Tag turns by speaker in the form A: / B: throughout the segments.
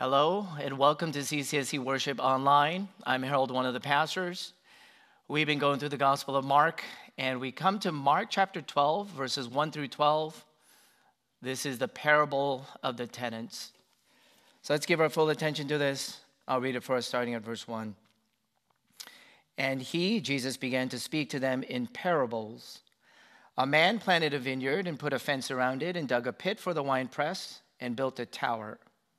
A: Hello, and welcome to CCSC Worship Online. I'm Harold, one of the pastors. We've been going through the Gospel of Mark, and we come to Mark chapter 12, verses 1 through 12. This is the parable of the tenants. So let's give our full attention to this. I'll read it for us, starting at verse 1. And he, Jesus, began to speak to them in parables. A man planted a vineyard and put a fence around it, and dug a pit for the winepress, and built a tower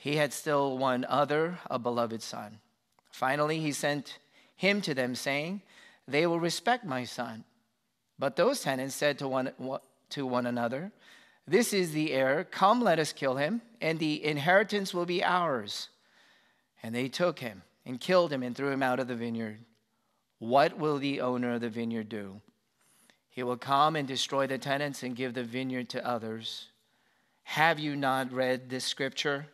A: he had still one other, a beloved son. Finally, he sent him to them, saying, They will respect my son. But those tenants said to one, to one another, This is the heir. Come, let us kill him, and the inheritance will be ours. And they took him and killed him and threw him out of the vineyard. What will the owner of the vineyard do? He will come and destroy the tenants and give the vineyard to others. Have you not read this scripture?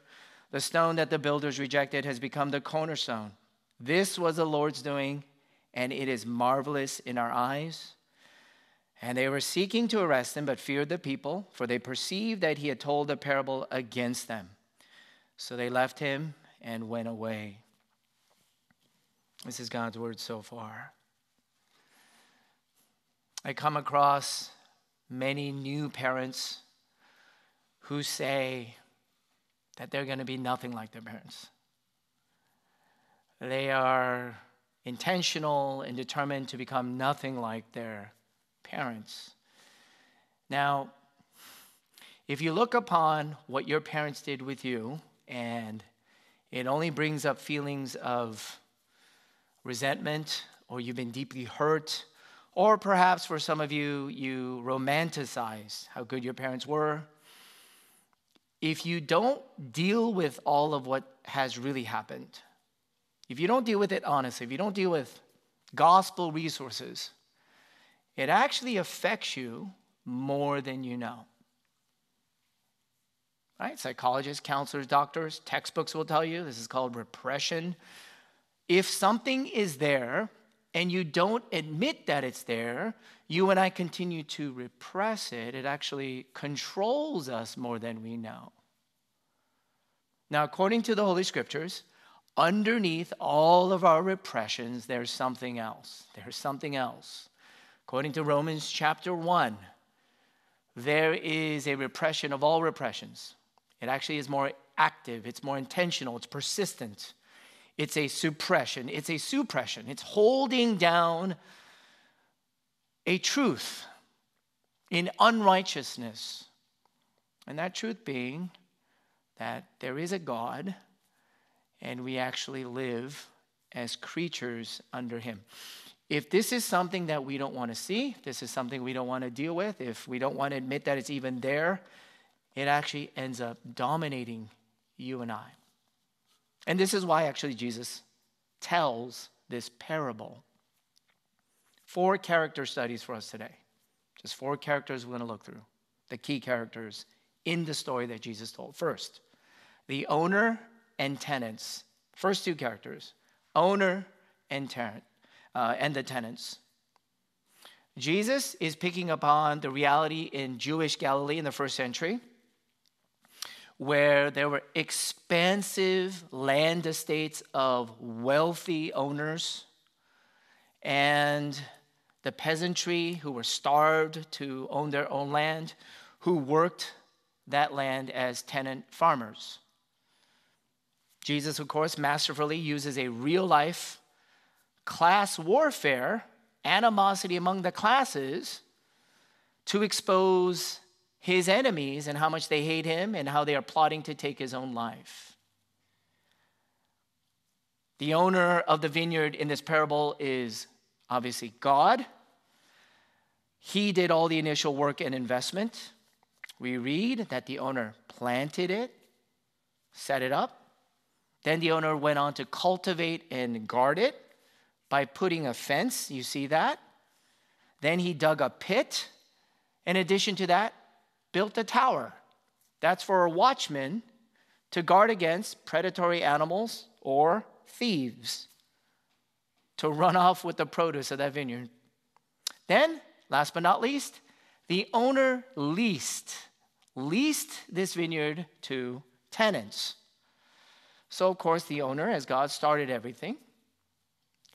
A: The stone that the builders rejected has become the cornerstone. This was the Lord's doing, and it is marvelous in our eyes. And they were seeking to arrest him, but feared the people, for they perceived that he had told a parable against them. So they left him and went away. This is God's word so far. I come across many new parents who say, that they're going to be nothing like their parents. They are intentional and determined to become nothing like their parents. Now, if you look upon what your parents did with you, and it only brings up feelings of resentment, or you've been deeply hurt, or perhaps for some of you, you romanticize how good your parents were, if you don't deal with all of what has really happened, if you don't deal with it honestly, if you don't deal with gospel resources, it actually affects you more than you know. Right? Psychologists, counselors, doctors, textbooks will tell you this is called repression. If something is there and you don't admit that it's there, you and I continue to repress it, it actually controls us more than we know. Now, according to the Holy Scriptures, underneath all of our repressions, there's something else. There's something else. According to Romans chapter 1, there is a repression of all repressions. It actually is more active, it's more intentional, it's persistent. It's a suppression, it's a suppression. It's holding down a truth in unrighteousness. And that truth being that there is a God and we actually live as creatures under Him. If this is something that we don't want to see, this is something we don't want to deal with, if we don't want to admit that it's even there, it actually ends up dominating you and I. And this is why actually Jesus tells this parable. Four character studies for us today. Just four characters we're going to look through. The key characters in the story that Jesus told. First, the owner and tenants. First two characters owner and tenant, uh, and the tenants. Jesus is picking up on the reality in Jewish Galilee in the first century, where there were expansive land estates of wealthy owners and the peasantry who were starved to own their own land, who worked that land as tenant farmers. Jesus, of course, masterfully uses a real life class warfare, animosity among the classes, to expose his enemies and how much they hate him and how they are plotting to take his own life. The owner of the vineyard in this parable is obviously God. He did all the initial work and investment. We read that the owner planted it, set it up. Then the owner went on to cultivate and guard it by putting a fence. You see that? Then he dug a pit. In addition to that, built a tower. That's for a watchman to guard against predatory animals or thieves to run off with the produce of that vineyard. Then, last but not least, the owner leased leased this vineyard to tenants. So, of course, the owner, as God started everything,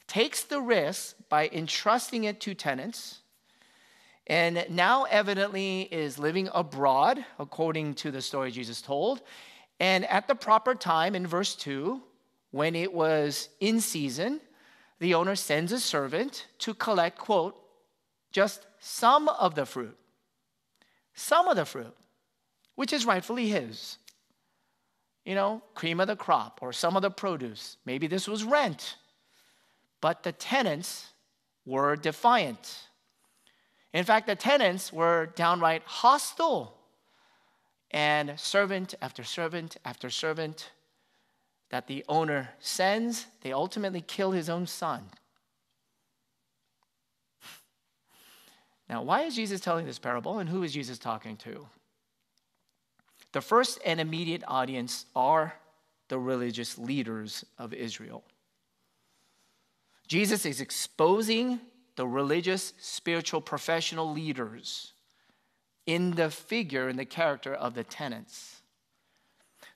A: takes the risk by entrusting it to tenants and now evidently is living abroad, according to the story Jesus told. And at the proper time, in verse 2, when it was in season, the owner sends a servant to collect, quote, just some of the fruit. Some of the fruit, which is rightfully his. You know, cream of the crop or some of the produce. Maybe this was rent. But the tenants were defiant. In fact, the tenants were downright hostile. And servant after servant after servant that the owner sends, they ultimately kill his own son. Now, why is Jesus telling this parable and who is Jesus talking to? The first and immediate audience are the religious leaders of Israel. Jesus is exposing the religious, spiritual, professional leaders in the figure and the character of the tenants.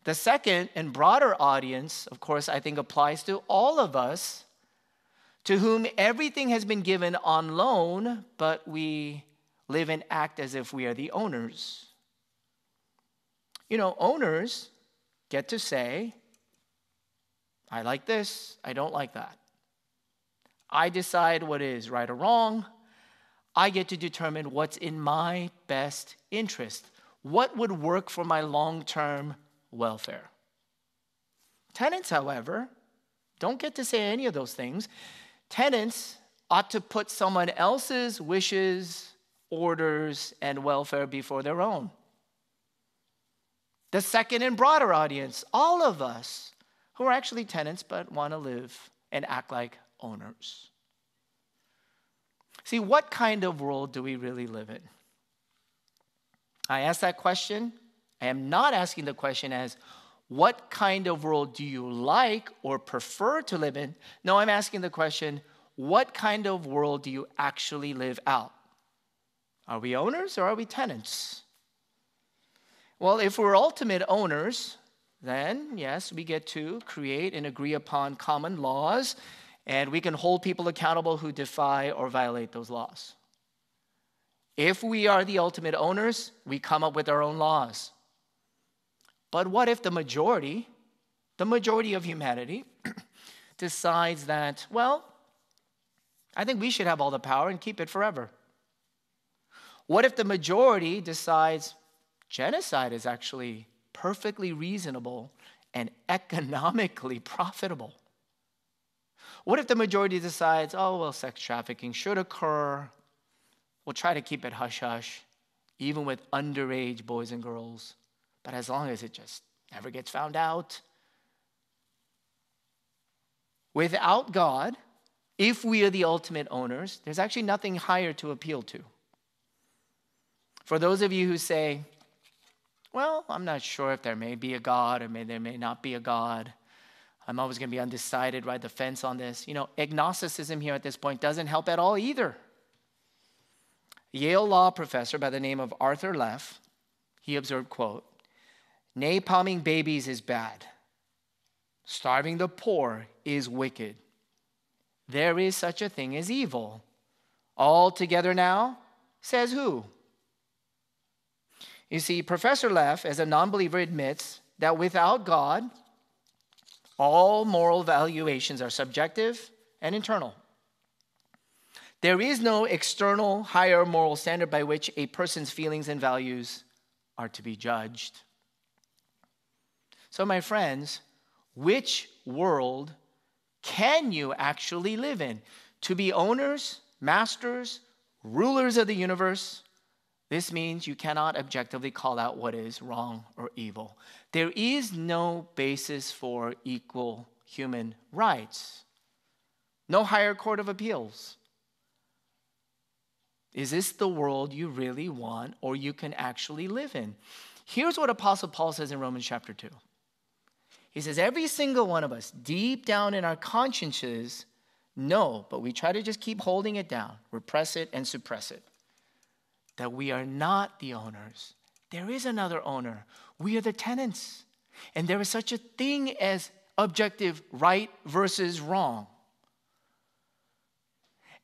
A: The second and broader audience, of course, I think applies to all of us to whom everything has been given on loan, but we live and act as if we are the owners. You know, owners get to say, I like this, I don't like that. I decide what is right or wrong. I get to determine what's in my best interest. What would work for my long term welfare? Tenants, however, don't get to say any of those things. Tenants ought to put someone else's wishes, orders, and welfare before their own. The second and broader audience, all of us who are actually tenants but want to live and act like owners. See, what kind of world do we really live in? I ask that question. I am not asking the question as, what kind of world do you like or prefer to live in? No, I'm asking the question, what kind of world do you actually live out? Are we owners or are we tenants? Well, if we're ultimate owners, then yes, we get to create and agree upon common laws, and we can hold people accountable who defy or violate those laws. If we are the ultimate owners, we come up with our own laws. But what if the majority, the majority of humanity, decides that, well, I think we should have all the power and keep it forever? What if the majority decides, Genocide is actually perfectly reasonable and economically profitable. What if the majority decides, oh, well, sex trafficking should occur? We'll try to keep it hush hush, even with underage boys and girls, but as long as it just never gets found out. Without God, if we are the ultimate owners, there's actually nothing higher to appeal to. For those of you who say, well, I'm not sure if there may be a God or may, there may not be a God. I'm always going to be undecided, ride the fence on this. You know, agnosticism here at this point doesn't help at all either. Yale law professor by the name of Arthur Leff, he observed, quote, napalming babies is bad. Starving the poor is wicked. There is such a thing as evil. All together now, says who? You see, Professor Leff, as a non believer, admits that without God, all moral valuations are subjective and internal. There is no external higher moral standard by which a person's feelings and values are to be judged. So, my friends, which world can you actually live in? To be owners, masters, rulers of the universe, This means you cannot objectively call out what is wrong or evil. There is no basis for equal human rights, no higher court of appeals. Is this the world you really want or you can actually live in? Here's what Apostle Paul says in Romans chapter 2. He says, Every single one of us, deep down in our consciences, know, but we try to just keep holding it down, repress it, and suppress it, that we are not the owners. There is another owner. We are the tenants. And there is such a thing as objective right versus wrong.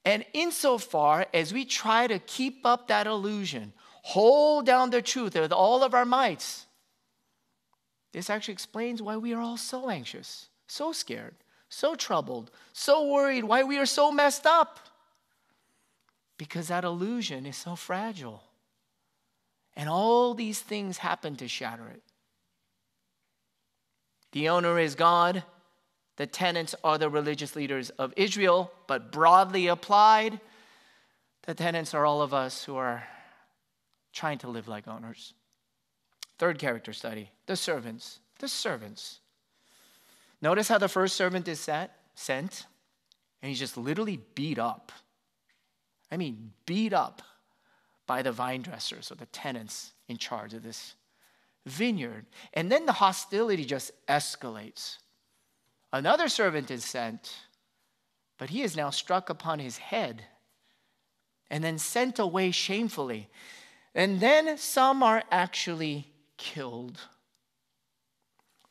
A: And insofar as we try to keep up that illusion, hold down the truth with all of our mights, this actually explains why we are all so anxious, so scared, so troubled, so worried, why we are so messed up. Because that illusion is so fragile. And all these things happen to shatter it. The owner is God, the tenants are the religious leaders of Israel, but broadly applied, the tenants are all of us who are trying to live like owners. Third character study the servants. The servants. Notice how the first servant is sent, sent, and he's just literally beat up. I mean, beat up by the vine dressers or the tenants in charge of this vineyard. And then the hostility just escalates. Another servant is sent, but he is now struck upon his head and then sent away shamefully. And then some are actually killed.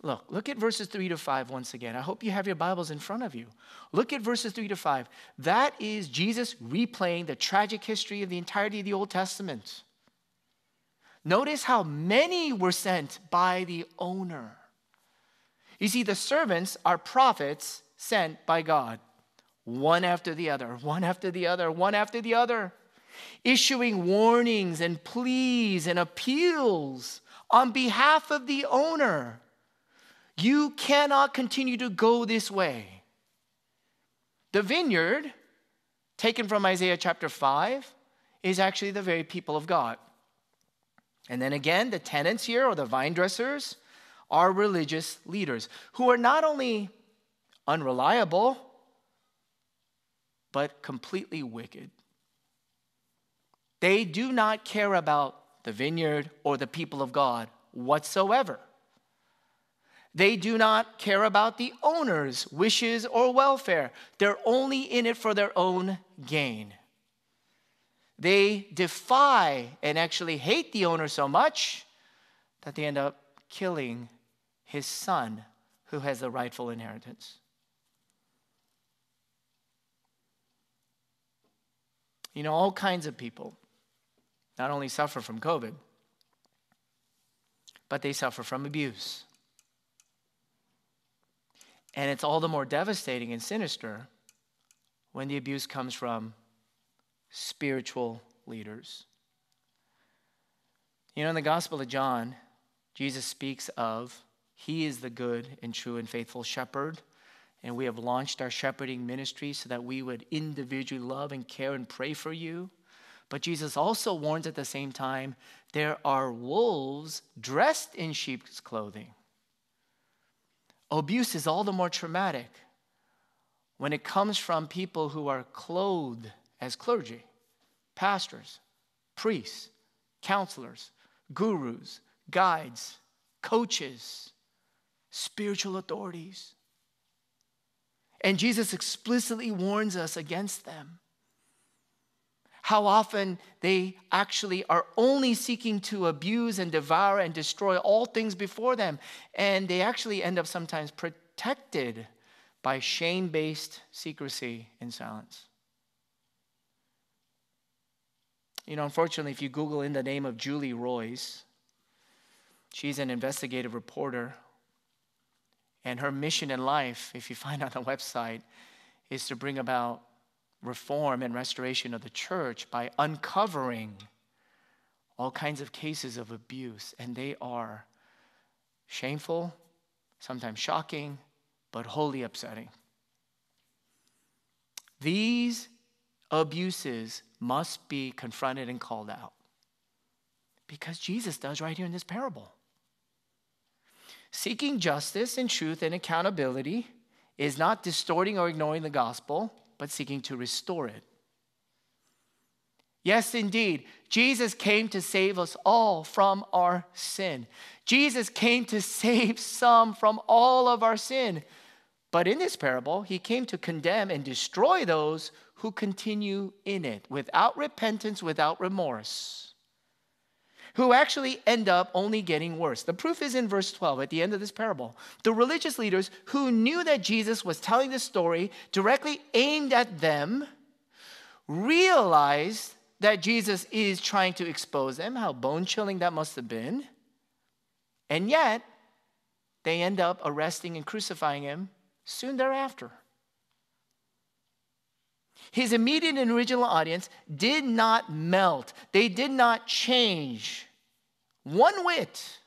A: Look, look at verses 3 to 5 once again. I hope you have your Bibles in front of you. Look at verses 3 to 5. That is Jesus replaying the tragic history of the entirety of the Old Testament. Notice how many were sent by the owner. You see, the servants are prophets sent by God, one after the other, one after the other, one after the other, issuing warnings and pleas and appeals on behalf of the owner. You cannot continue to go this way. The vineyard, taken from Isaiah chapter 5, is actually the very people of God. And then again, the tenants here, or the vine dressers, are religious leaders who are not only unreliable, but completely wicked. They do not care about the vineyard or the people of God whatsoever. They do not care about the owner's wishes or welfare. They're only in it for their own gain. They defy and actually hate the owner so much that they end up killing his son who has the rightful inheritance. You know, all kinds of people not only suffer from COVID, but they suffer from abuse. And it's all the more devastating and sinister when the abuse comes from spiritual leaders. You know, in the Gospel of John, Jesus speaks of he is the good and true and faithful shepherd. And we have launched our shepherding ministry so that we would individually love and care and pray for you. But Jesus also warns at the same time there are wolves dressed in sheep's clothing. Abuse is all the more traumatic when it comes from people who are clothed as clergy, pastors, priests, counselors, gurus, guides, coaches spiritual authorities. And Jesus explicitly warns us against them. How often they actually are only seeking to abuse and devour and destroy all things before them. And they actually end up sometimes protected by shame based secrecy and silence. You know, unfortunately, if you Google in the name of Julie Roys, she's an investigative reporter and her mission in life, if you find on the website, is to bring about reform and restoration of the church by uncovering all kinds of cases of abuse. And they are shameful, sometimes shocking, but wholly upsetting. These abuses must be confronted and called out. Because Jesus does right here in this parable. Seeking justice and truth and accountability is not distorting or ignoring the gospel, but seeking to restore it. Yes, indeed, Jesus came to save us all from our sin. Jesus came to save some from all of our sin. But in this parable, he came to condemn and destroy those who continue in it without repentance, without remorse, who actually end up only getting worse. The proof is in verse 12 at the end of this parable. The religious leaders who knew that Jesus was telling this story directly aimed at them realized that Jesus is trying to expose them, how bone chilling that must have been. And yet, they end up arresting and crucifying him soon thereafter. His immediate and original audience did not melt, they did not change one whit,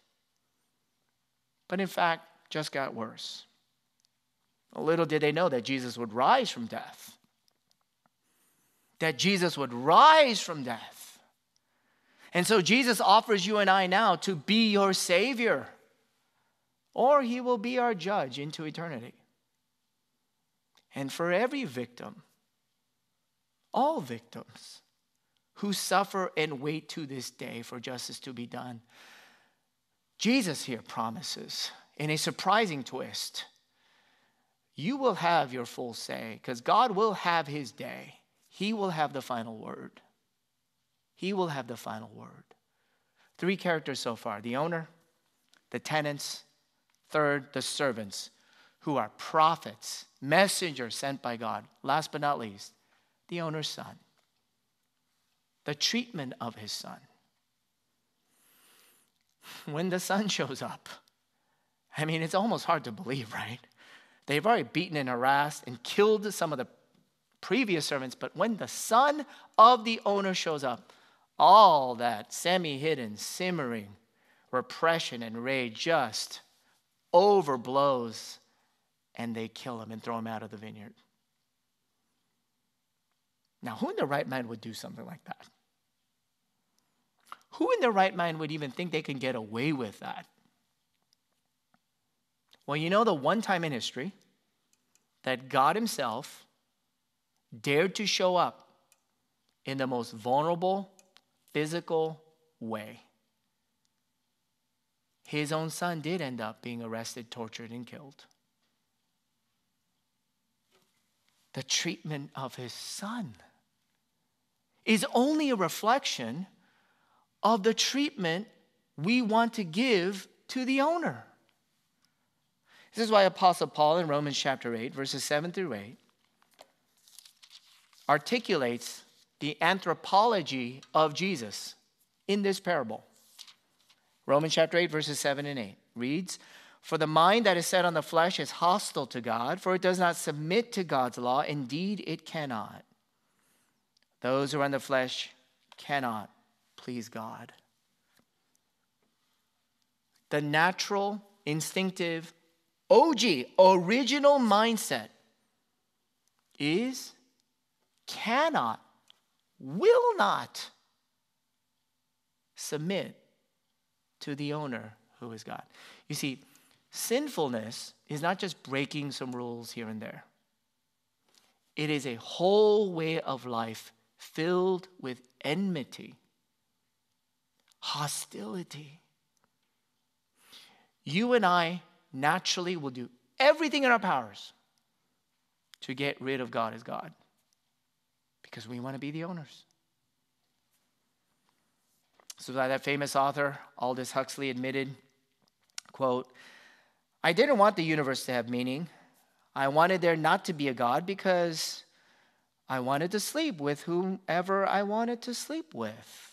A: but in fact, just got worse. Little did they know that Jesus would rise from death. That Jesus would rise from death. And so Jesus offers you and I now to be your Savior, or He will be our judge into eternity. And for every victim, all victims who suffer and wait to this day for justice to be done, Jesus here promises, in a surprising twist, you will have your full say because God will have his day. He will have the final word. He will have the final word. Three characters so far the owner, the tenants, third, the servants who are prophets, messengers sent by God. Last but not least, the owner's son. The treatment of his son. When the son shows up, I mean, it's almost hard to believe, right? They've already beaten and harassed and killed some of the previous servants, but when the son of the owner shows up, all that semi hidden, simmering repression and rage just overblows and they kill him and throw him out of the vineyard. Now, who in their right mind would do something like that? Who in their right mind would even think they can get away with that? Well, you know the one time in history that God Himself dared to show up in the most vulnerable, physical way. His own son did end up being arrested, tortured, and killed. the treatment of his son is only a reflection of the treatment we want to give to the owner. This is why Apostle Paul in Romans chapter 8, verses 7 through 8, articulates the anthropology of Jesus in this parable. Romans chapter 8, verses 7 and 8 reads, for the mind that is set on the flesh is hostile to God, for it does not submit to God's law. Indeed, it cannot. Those who are in the flesh cannot please God. The natural, instinctive, OG, original mindset is cannot, will not submit to the owner who is God. You see, Sinfulness is not just breaking some rules here and there, it is a whole way of life filled with enmity, hostility. You and I naturally will do everything in our powers to get rid of God as God because we want to be the owners. So that famous author Aldous Huxley admitted, quote, I didn't want the universe to have meaning. I wanted there not to be a God because I wanted to sleep with whomever I wanted to sleep with.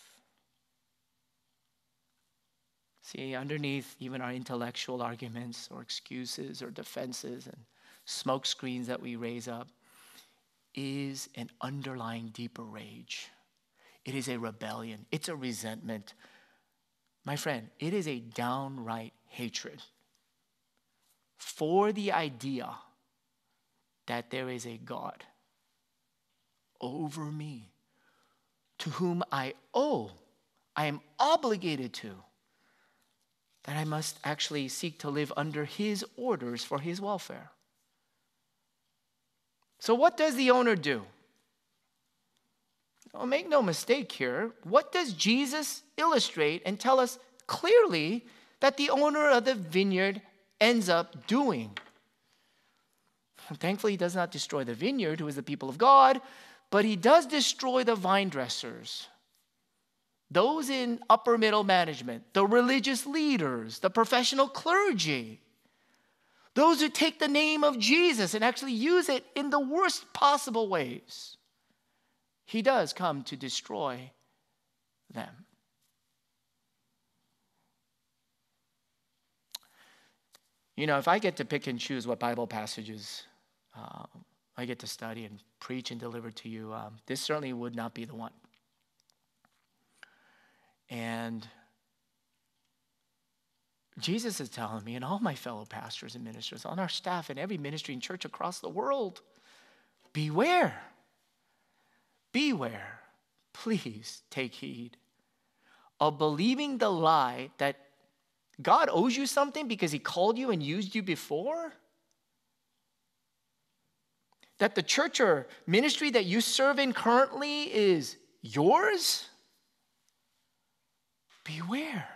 A: See, underneath even our intellectual arguments or excuses or defenses and smoke screens that we raise up is an underlying deeper rage. It is a rebellion, it's a resentment. My friend, it is a downright hatred for the idea that there is a God over me to whom I owe I am obligated to, that I must actually seek to live under his orders for his welfare. So, what does the owner do? Oh, make no mistake here. What does Jesus illustrate and tell us clearly that the owner of the vineyard ends up doing? Thankfully, he does not destroy the vineyard, who is the people of God, but he does destroy the vine dressers. Those in upper middle management, the religious leaders, the professional clergy, those who take the name of Jesus and actually use it in the worst possible ways. He does come to destroy them. You know, if I get to pick and choose what Bible passages uh, I get to study and preach and deliver to you, um, this certainly would not be the one. And Jesus is telling me, and all my fellow pastors and ministers on our staff and every ministry and church across the world, beware. Beware. Please take heed of believing the lie that God owes you something because he called you and used you before that the church or ministry that you serve in currently is yours? Beware.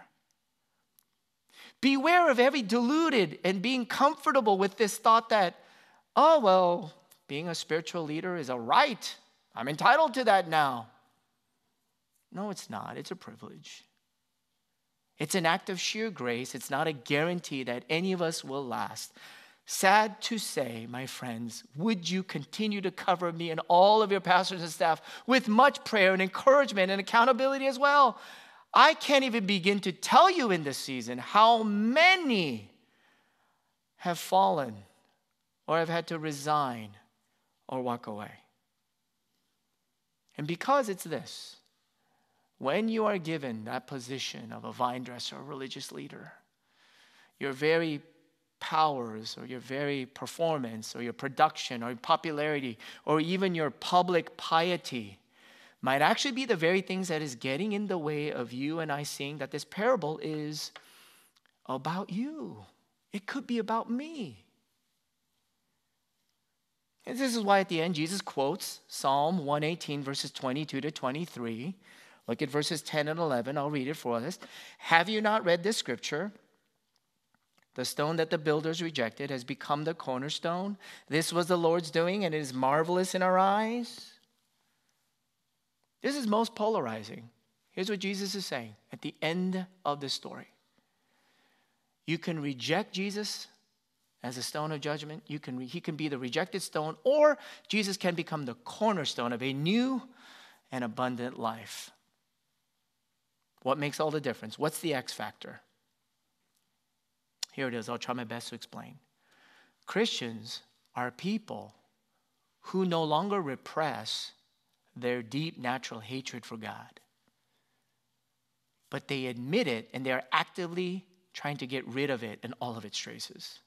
A: Beware of every deluded and being comfortable with this thought that, oh, well, being a spiritual leader is a right. I'm entitled to that now. No, it's not. It's a privilege. It's an act of sheer grace. It's not a guarantee that any of us will last. Sad to say, my friends, would you continue to cover me and all of your pastors and staff with much prayer and encouragement and accountability as well? I can't even begin to tell you in this season how many have fallen or have had to resign or walk away. And because it's this, when you are given that position of a vine dresser or religious leader, your very powers or your very performance or your production or your popularity or even your public piety might actually be the very things that is getting in the way of you and I seeing that this parable is about you. It could be about me. And this is why at the end Jesus quotes Psalm 118, verses 22 to 23. Look at verses 10 and 11. I'll read it for us. Have you not read this scripture? The stone that the builders rejected has become the cornerstone. This was the Lord's doing, and it is marvelous in our eyes. This is most polarizing. Here's what Jesus is saying at the end of the story. You can reject Jesus as a stone of judgment. You can, he can be the rejected stone, or Jesus can become the cornerstone of a new and abundant life. What makes all the difference? What's the X factor? Here it is. I'll try my best to explain. Christians are people who no longer repress their deep natural hatred for God, but they admit it and they're actively trying to get rid of it and all of its traces.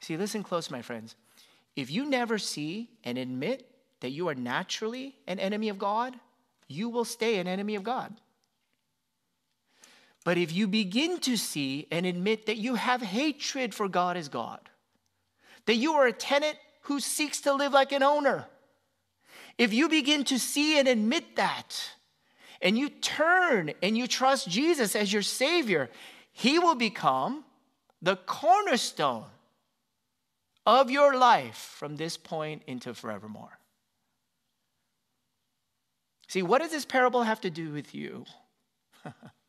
A: See, listen close, my friends. If you never see and admit that you are naturally an enemy of God, you will stay an enemy of God. But if you begin to see and admit that you have hatred for God as God, that you are a tenant who seeks to live like an owner, if you begin to see and admit that, and you turn and you trust Jesus as your Savior, He will become the cornerstone of your life from this point into forevermore. See, what does this parable have to do with you?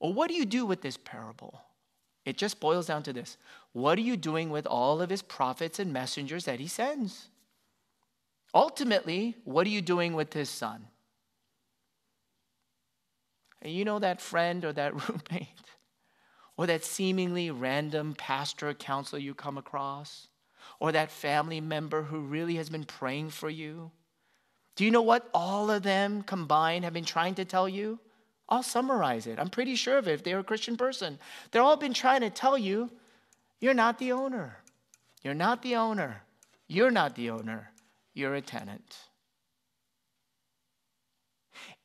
A: Well, what do you do with this parable? It just boils down to this What are you doing with all of his prophets and messengers that he sends? Ultimately, what are you doing with his son? And you know that friend or that roommate or that seemingly random pastor or counselor you come across or that family member who really has been praying for you? Do you know what all of them combined have been trying to tell you? I'll summarize it. I'm pretty sure of it if they're a Christian person. They've all been trying to tell you you're not the owner. You're not the owner. You're not the owner. You're a tenant.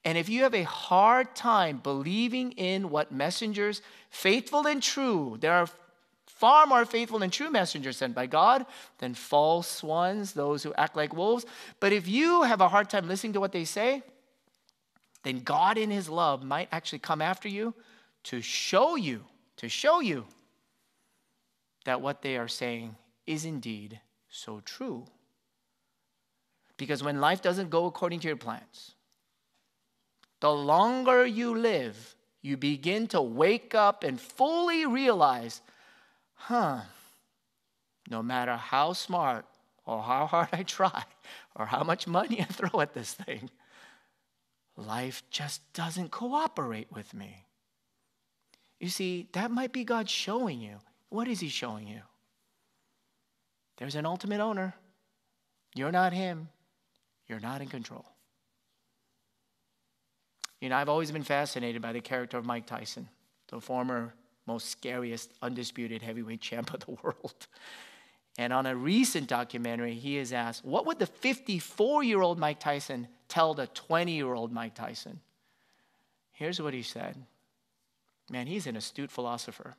A: And if you have a hard time believing in what messengers, faithful and true, there are far more faithful and true messengers sent by God than false ones, those who act like wolves. But if you have a hard time listening to what they say, then God in his love might actually come after you to show you, to show you that what they are saying is indeed so true. Because when life doesn't go according to your plans, the longer you live, you begin to wake up and fully realize, huh, no matter how smart or how hard I try or how much money I throw at this thing, life just doesn't cooperate with me. You see, that might be God showing you. What is He showing you? There's an ultimate owner. You're not Him, you're not in control. You know, I've always been fascinated by the character of Mike Tyson, the former most scariest undisputed heavyweight champ of the world. And on a recent documentary, he is asked, What would the 54 year old Mike Tyson tell the 20 year old Mike Tyson? Here's what he said Man, he's an astute philosopher.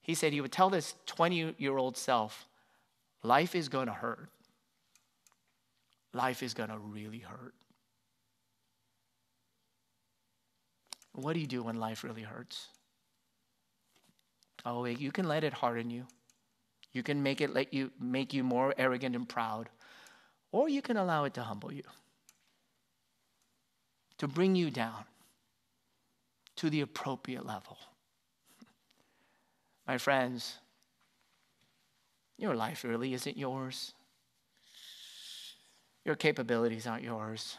A: He said he would tell this 20 year old self, Life is to hurt. Life is to really hurt. What do you do when life really hurts? Oh, you can let it harden you. You can make it let you make you more arrogant and proud, or you can allow it to humble you. To bring you down to the appropriate level. My friends, your life really isn't yours. Your capabilities aren't yours.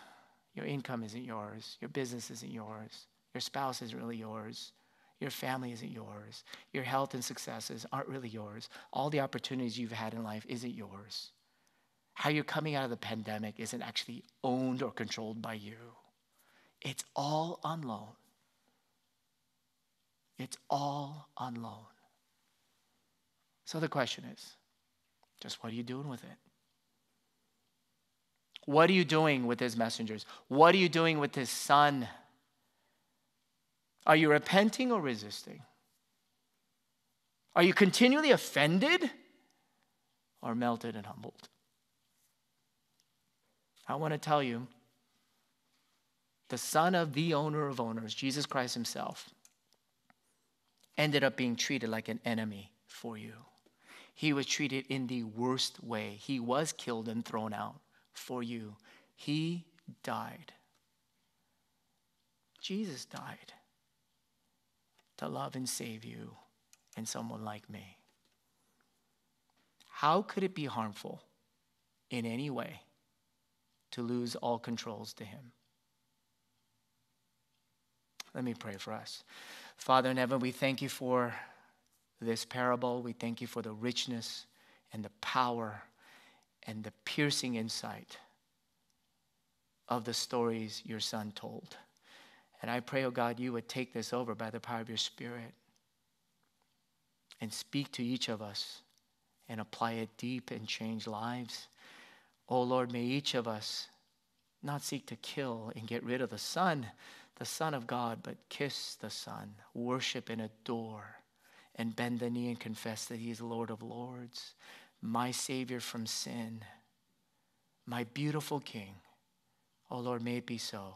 A: Your income isn't yours. Your business isn't yours. Your spouse isn't really yours. Your family isn't yours. Your health and successes aren't really yours. All the opportunities you've had in life isn't yours. How you're coming out of the pandemic isn't actually owned or controlled by you. It's all on loan. It's all on loan. So the question is just what are you doing with it? What are you doing with his messengers? What are you doing with his son? Are you repenting or resisting? Are you continually offended or melted and humbled? I want to tell you the son of the owner of owners, Jesus Christ himself, ended up being treated like an enemy for you. He was treated in the worst way. He was killed and thrown out for you. He died. Jesus died to love and save you and someone like me. How could it be harmful in any way to lose all controls to Him? Let me pray for us. Father in heaven, we thank you for this parable. We thank you for the richness and the power and the piercing insight of the stories your son told. And I pray, oh God, you would take this over by the power of your Spirit and speak to each of us and apply it deep and change lives. Oh Lord, may each of us not seek to kill and get rid of the Son, the Son of God, but kiss the Son, worship and adore, and bend the knee and confess that He is Lord of Lords, my Savior from sin, my beautiful King. Oh Lord, may it be so.